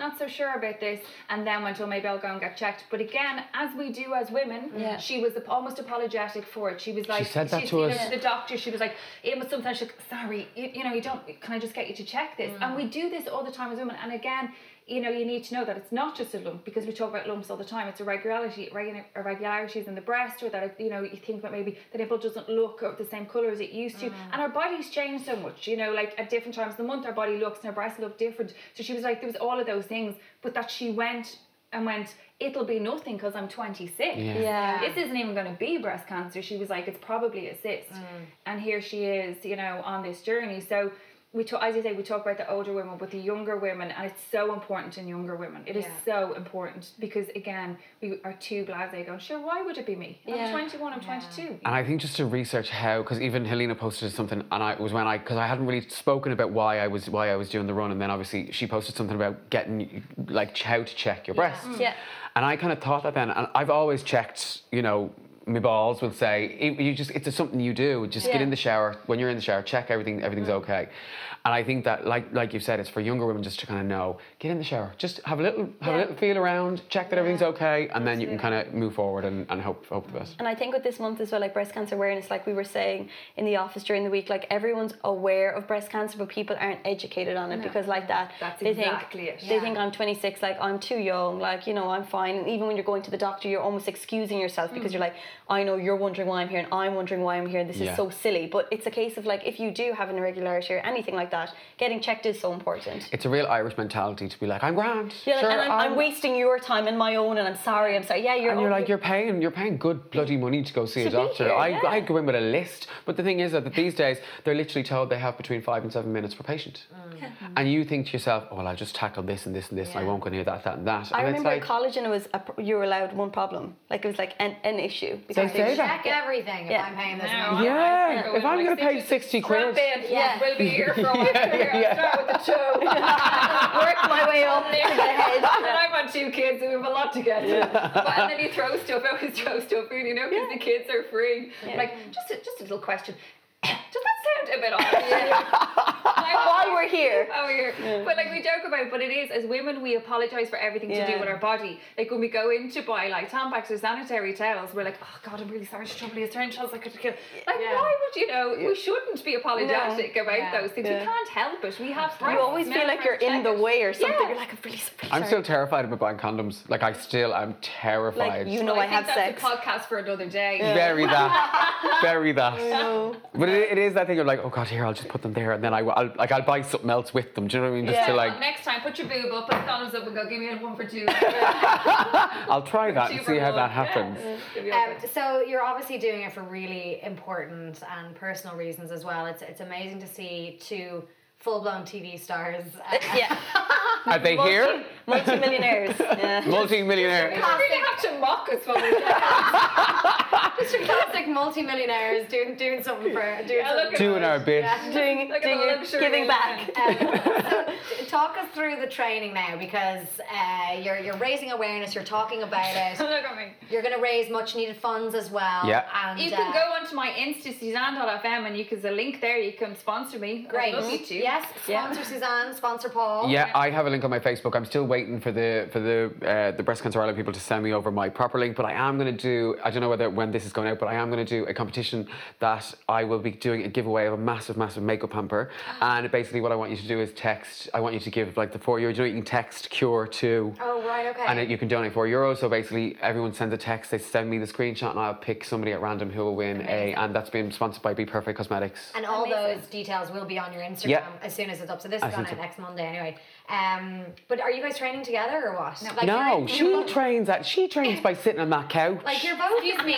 not so sure about this, and then went, oh, maybe I'll go and get checked. But again, as we do as women, Yeah. she was almost apologetic for it. She was like, she said that she's to seen us. it the doctor, she was like, it was sometimes she's like, sorry, you, you know, you don't, can I just get you to check this? And we do this all the time as women. And again, you know, you need to know that it's not just a lump because we talk about lumps all the time. It's irregularity, irregular- irregularities in the breast, or that you know you think that maybe the nipple doesn't look the same color as it used to, mm. and our bodies change so much. You know, like at different times of the month, our body looks and our breasts look different. So she was like, there was all of those things, but that she went and went, it'll be nothing because I'm 26. Yeah. This isn't even going to be breast cancer. She was like, it's probably a cyst. Mm. And here she is, you know, on this journey. So we talk, as I say, we talk about the older women, but the younger women, and it's so important in younger women. It is Yeah. so important because again, we are too blasé going, sure, why would it be me? I'm 21, I'm 22. And I think just to research how, because even Helena posted something, and I it was when I, because I hadn't really spoken about why I was why I was doing the run, and then obviously she posted something about getting like how to check your breasts. Yeah. And I kind of thought that then, and I've always checked, you know, my balls would say it- you just it's something you do. Just get in the shower when you're in the shower, check everything, everything's mm. okay. And I think that, like like you've said, it's for younger women just to kind of know, get in the shower, just have a little have a little feel around, check that everything's okay, and then you can kind of move forward and, and hope hope the best. And I think with this month as well, like breast cancer awareness, like we were saying in the office during the week, like everyone's aware of breast cancer, but people aren't educated on it because like that, That's they exactly think it. they Yeah. think I'm 26, like I'm too young, like you know I'm fine. And even when you're going to the doctor, you're almost excusing yourself because mm. you're like, I know you're wondering why I'm here, and I'm wondering why I'm here. And this Yeah. is so silly. But it's a case of like if you do have an irregularity or anything like that, getting checked is so important. It's a real Irish mentality to be like, I'm grand. Yeah, like, sure, and I'm, I'm wasting your time and my own, and I'm sorry. I'm sorry. Yeah, you're. And you're like, you're paying, you're paying good bloody money to go see a To be doctor. here, I, yeah. I go in with a list, but the thing is that these days they're literally told they have between five and seven minutes per patient, Mm. and you think to yourself, oh well, I'll just tackle this and this and this. and I won't go near that, that, and that. I and remember it's at like, college and it was a, you were allowed one problem. Like it was like an, an issue. because say they- that. check everything if I'm paying this No, money. Yeah, if I'm gonna pay 60 strap quid. Yeah. we'll be here for a while. Here, I'll start with the toe. [LAUGHS] work my way up to the [LAUGHS] head. and I'm on two kids, and we have a lot to get to. But, and then you throw stuff, always throw stuff in, you know, because the kids are free. Like, just a, just a little question. [COUGHS] Does that sound a bit odd? Like, While we're here. [LAUGHS] Oh, here. But like we joke about, it, but it is as women we apologize for everything to do with our body. Like when we go in to buy like tampons or sanitary towels, we're like, oh god, I'm really sorry to trouble you. Is there any chance I could kill? Like Yeah. why would you know? We shouldn't be apologetic about Yeah. those things. Yeah. We can't help it. We have. You always feel like you're in the way or something. Yeah. You're like, I'm really sorry. I'm still terrified about buying condoms. Like I still I'm terrified. Like, you know I, I have think sex. that's a podcast for another day. Bury that. Bury that. But it, it is that thing of like, oh god, here I'll just put them there, and then I, will like I'll buy something else with them. Do you know what I mean? Just Yeah. to Well, like, next time, put your boob up, put the condoms up, and go. Give me a one for two. [LAUGHS] I'll try that and see how that happens. It'll be all Um, so you're obviously doing it for really important and personal reasons as well. It's it's amazing to see two full-blown TV stars. uh, [LAUGHS] Yeah. Are they here? Multi-millionaires. Yeah. [LAUGHS] Multi-millionaire. You really have to mock us when we get Just your classic multi-millionaires doing doing something for doing Yeah, something Doing our bit. Doing, doing your- luxury giving in back. Um, so talk us through the training now because uh, you're you're raising awareness. You're talking about [LAUGHS] it. Look at me. You're going to raise much needed funds as well. Yeah. And, You can uh, go onto my Insta, Suzanne.fm, and you can, there's a link there. You can sponsor me. Great. Love you to. Yes. Sponsor Suzanne. Sponsor Paul. Yeah, I have a link on my Facebook. I'm still waiting for the for the uh, the breast cancer Ireland people to send me over my proper link. But I am going to do. I don't know whether when this is going out, but I am going to do a competition that I will be doing a giveaway of a massive, massive makeup hamper. [GASPS] And basically, what I want you to do is text. I want you to give like the four euro. You can text cure to. Oh right. Okay. And it, you can donate four euros. So basically, everyone sends a text. They send me the screenshot, and I'll pick somebody at random who will win a. And that's been sponsored by Be Perfect Cosmetics. And all Amazing. those details will be on your Instagram Yeah. as soon as it's up. So this is going soon out next Monday anyway. Um, but are you guys training together or what? No. Like no, you're- she both- trains at. She trains by sitting on that couch. Like you're both. Excuse me.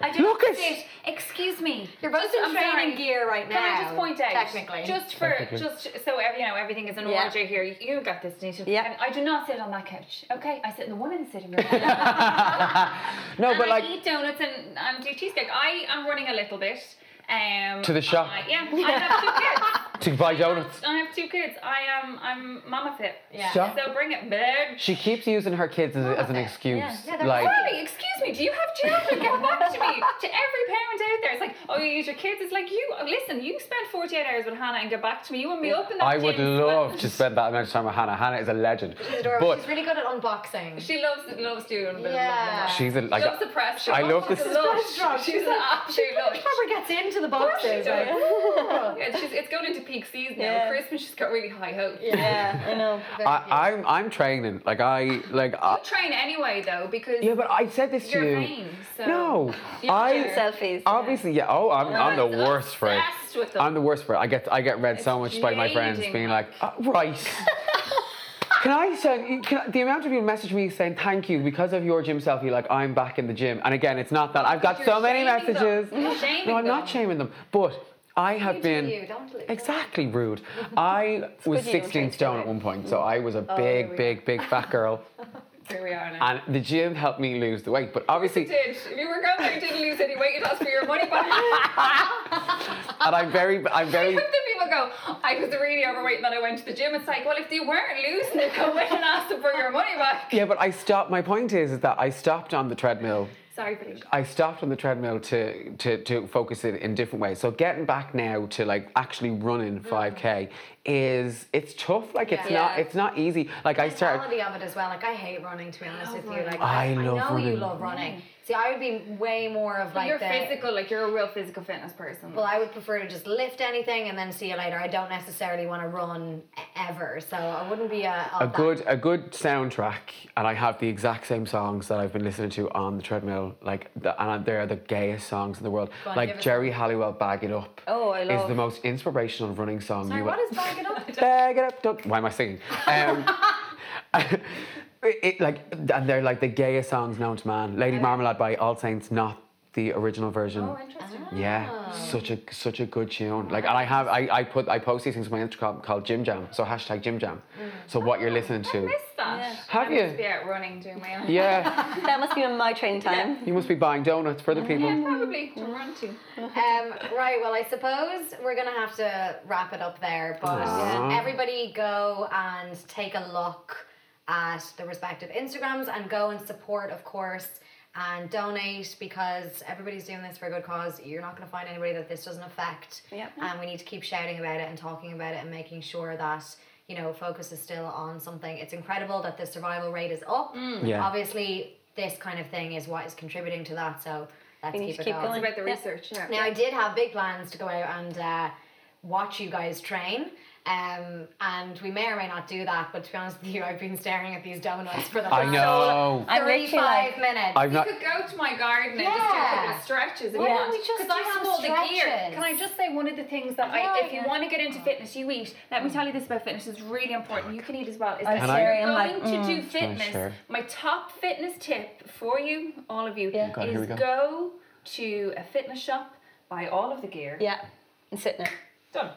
I don't Look at- to sit. Excuse me. You're both in I'm training sorry. gear right now. Can I just point out, Technically. just for Technically. just so ev- you know everything is in Yeah. order here. You got this, Nisha. Yeah. And I do not sit on that couch. Okay, I sit in the women's sitting room. [LAUGHS] no, and but I like. eat donuts and, and do cheesecake. I am running a little bit. Um, To the shop? I- yeah, I have two kids. [LAUGHS] To buy donuts. I have two kids. I am I'm mama fit. Yeah. Shop. So bring it, bitch. She keeps using her kids as, as an excuse. Yeah, yeah, they're like, Sorry, excuse me, do you have children? Get back to me. [LAUGHS] To every parent out there, it's like, oh, you use your kids. It's like, you, listen, you spend 48 hours with Hannah and get back to me. You wouldn't be up in that I would love to spend that amount of time with Hannah. Hannah is a legend. She's adorable. But She's really good at unboxing. She loves loves doing a bit Yeah. of she's a, like. loves the press shop. I love She's this- a lush. She's an absolute. She probably gets into the boxes. She like, does. "Ooh." Yeah, she's, it's going into peak season now. Christmas, she's got really high hopes. Yeah, I know. Very I, cute. I'm I'm training. Like I like. I, Train anyway though because yeah, but I said this to you're you. vain. So No, I Selfies. obviously yeah. Oh, I'm, I'm the worst for it. with them. I'm the worst for it. I get I get read so much by my friends being like, "Uh, right. [LAUGHS] Can I say can, the amount of people message me saying thank you because of your gym selfie? Like I'm back in the gym, and again, it's not that I've got so many them. messages. You're shaming no, I'm not shaming them, but I have You been you, exactly rude. [LAUGHS] I was good you don't 16 stone at one point, so I was a Oh, big, big, big fat girl, [LAUGHS] Here we are now. and the gym helped me lose the weight. But obviously, You did. If you were going there, you didn't lose any weight. You'd ask for your money back. [LAUGHS] and I'm very, I'm very. People go, I was really overweight and then I went to the gym. It's like, well, if you weren't losing it, go in and ask them for your money back. Yeah, but I stopped. My point is, is that I stopped on the treadmill. Sorry, Felicia. I stopped on the treadmill to, to, to focus it in different ways. So getting back now to like actually running 5k is it's tough. Like it's Yeah. not it's not easy. Like I started. The mentality of it as well. Like I hate running to be honest with you. Like I I, love know you love running. See, I would be way more of like you're the. physical, like you're a real physical fitness person. Well, I would prefer to just lift anything and then see you later. I don't necessarily want to run ever, so I wouldn't be uh, a. a good a good soundtrack, and I have the exact same songs that I've been listening to on the treadmill. Like, the, and they're the gayest songs in the world. On, like Geri Halliwell, "Bag It Up." Oh, I love. Is the most inspirational running song Sorry, you what will is bag it up? [LAUGHS] bag it up. Don't, why am I singing? Um, [LAUGHS] it, like, and they're like the gayest songs known to man. Lady Marmalade by All Saints, not the original version. oh, interesting. Yeah, such a such a good tune. Like, and I have I, I put I post these things on my Instagram called Gym Jam. So hashtag Gym Jam. So what you're listening I to? missed that. Have I you? must be out running doing my own. Yeah, [LAUGHS] That must be on my train time. you must be buying donuts for the people. Yeah, probably to run to. [LAUGHS] Um, right, well, I suppose we're going to have to wrap it up there, but Aw. everybody go and take a look at the respective Instagrams and go and support, of course, and donate because everybody's doing this for a good cause. You're not going to find anybody that this doesn't affect. Yep. And we need to keep shouting about it and talking about it and making sure that you know focus is still on something. It's incredible that the survival rate is up. Yeah. Obviously, this kind of thing is what is contributing to that. So let's We need keep to it keep going. going. It's about the research. Yeah. Now, I did have big plans to go out and uh, watch you guys train. Um, and we may or may not do that, but to be honest with you, I've been staring at these donuts for the I past know. 35 like- minutes. I've You could go to my garden and just do a couple of stretches if Why you don't want. we just 'Cause I do have all the gear. Can I just say one of the things that Yeah, I, if you yeah. want to get into fitness, you eat. Let Mm. me tell you this about fitness. It's really important. You can eat as well. Is I'm that if you're I'm like, going to do fitness, my top fitness tip for you, all of you, Yeah. God, is go. go to a fitness shop, buy all of the gear. Yeah, and sitting there. Done.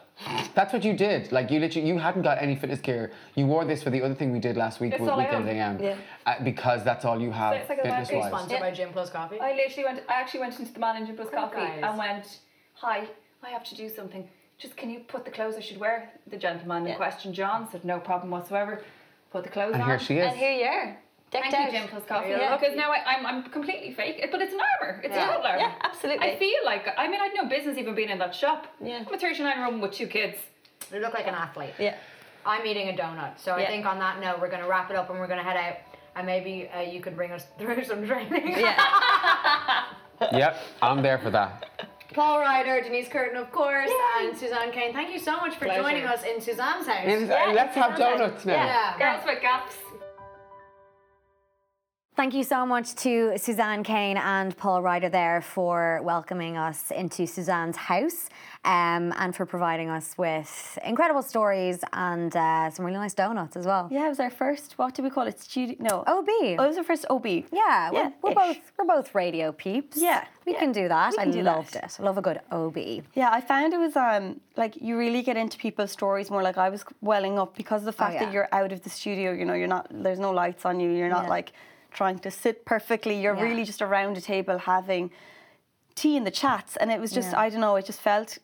That's what you did. Like you literally, you hadn't got any fitness gear. You wore this for the other thing we did last week That's with all I Weekend. AM. Yeah. Uh, because that's all you have So it's like a fitness bad wise. Sponsored by Gym Plus Coffee. I literally went. I actually went into the man in Plus Good Coffee guys. and went, "Hi, I have to do something. Just can you put the clothes I should wear?" The gentleman in Yeah. question, John, said, "No problem whatsoever." Put the clothes And on. here she is. And here you are. Decked Thank out. you, Gym Plus Coffee. There. Because now I, I'm, I'm completely fake, but it's an armour. It's Yeah. a total armour. Yeah, absolutely. I feel like, I mean, I'd no business even being in that shop. Yeah. I'm a 39 year old with two kids. You look like an athlete. Yeah. I'm eating a donut. So I think on that note, we're going to wrap it up and we're going to head out. And maybe uh, you could bring us [LAUGHS] through some training. Yeah. [LAUGHS] yep, I'm there for that. Paul Ryder, Denise Curtin, of course, and Suzanne Kane. Thank you so much for Pleasure. joining us in Suzanne's house. It's- uh, let's have donuts now. Yeah. Girls with gaps. Thank you so much to Suzanne Kane and Paul Ryder there for welcoming us into Suzanne's house um, and for providing us with incredible stories and uh, some really nice donuts as well. Yeah, it was our first, what do we call it? Studio? No. OB. Oh, it was our first OB. Yeah, we're, Yeah, we're both we're both radio peeps. Yeah, we yeah, can do that. we I can do that. loved it. I love a good OB. Yeah, I found it was um like you really get into people's stories more. Like I was welling up because of the fact Oh, yeah. that you're out of the studio. You know, you're not. There's no lights on you. You're not like trying to sit perfectly. You're Yeah. really just around a table having tea in the chats, and it was just Yeah. I don't know. It just felt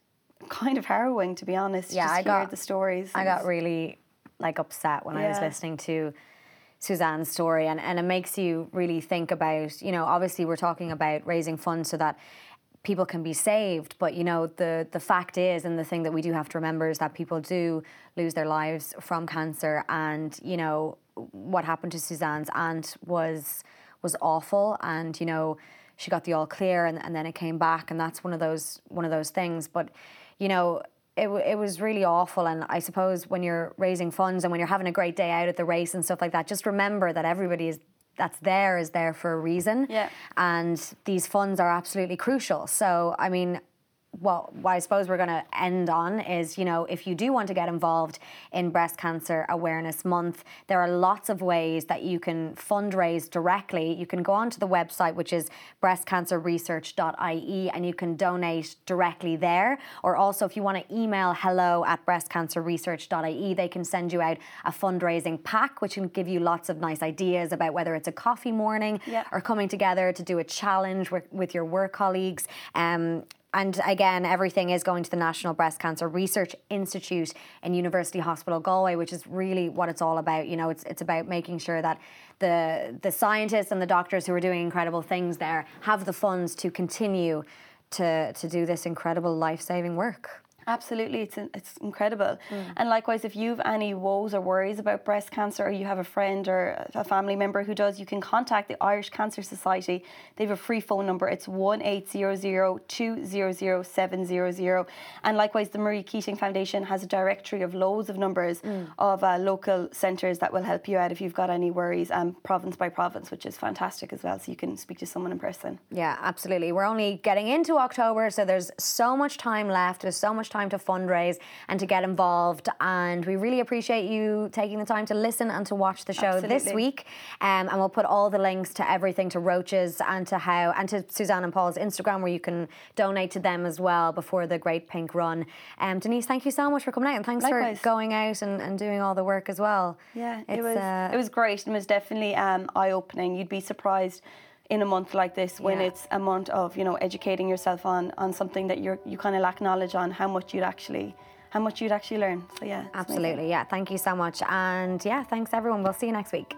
kind of harrowing to be honest. Yeah, just I got- the stories. I got really like upset when I was listening to Suzanne's story and, and it makes you really think about, you know, obviously we're talking about raising funds so that people can be saved, but you know, the the fact is and the thing that we do have to remember is that people do lose their lives from cancer and, you know, what happened to Suzanne's aunt was was awful and, you know, she got the all clear and, and then it came back and that's one of those one of those things. But, you know, it, it was really awful. And I suppose when you're raising funds and when you're having a great day out at the race and stuff like that, just remember that everybody is that's there is there for a reason. Yeah. And these funds are absolutely crucial. So I mean, what, what I suppose we're going to end on is, you know, if you do want to get involved in Breast Cancer Awareness Month, there are lots of ways that you can fundraise directly. You can go onto the website, which is breastcancerresearch.ie, and you can donate directly there. Or also, if you want to email hello at breastcancerresearch.ie, they can send you out a fundraising pack, which can give you lots of nice ideas about whether it's a coffee morning Yeah. or coming together to do a challenge with, with your work colleagues. Um, and again, everything is going to the National Breast Cancer Research Institute in University Hospital Galway, which is really what it's all about. You know, it's it's about making sure that the the scientists and the doctors who are doing incredible things there have the funds to continue to to do this incredible life saving work. Absolutely, it's it's incredible. And likewise, if you've any woes or worries about breast cancer, or you have a friend or a family member who does, you can contact the Irish Cancer Society. They have a free phone number. It's one eight zero zero two zero zero seven zero zero. And likewise, the Marie Keating Foundation has a directory of loads of numbers of uh, local centres that will help you out if you've got any worries, um, province by province, which is fantastic as well. So you can speak to someone in person. Yeah, absolutely. We're only getting into October, so there's so much time left. There's so much time to fundraise and to get involved. And we really appreciate you taking the time to listen and to watch the show this week. Um, and we'll put all the links to everything to Roches and to how and to Suzanne and Paul's Instagram where you can donate to them as well before the Great Pink Run. Um, Denise, thank you so much for coming out and thanks Likewise. for going out and, and doing all the work as well. Yeah, It's, it was uh, it was great and it was definitely um, eye opening. You'd be surprised in a month like this when Yeah. it's a month of you know educating yourself on on something that you're you kind of lack knowledge on how much you'd actually how much you'd actually learn. So yeah, it's amazing. Absolutely. Yeah. Thank you so much. And yeah, thanks everyone. We'll see you next week.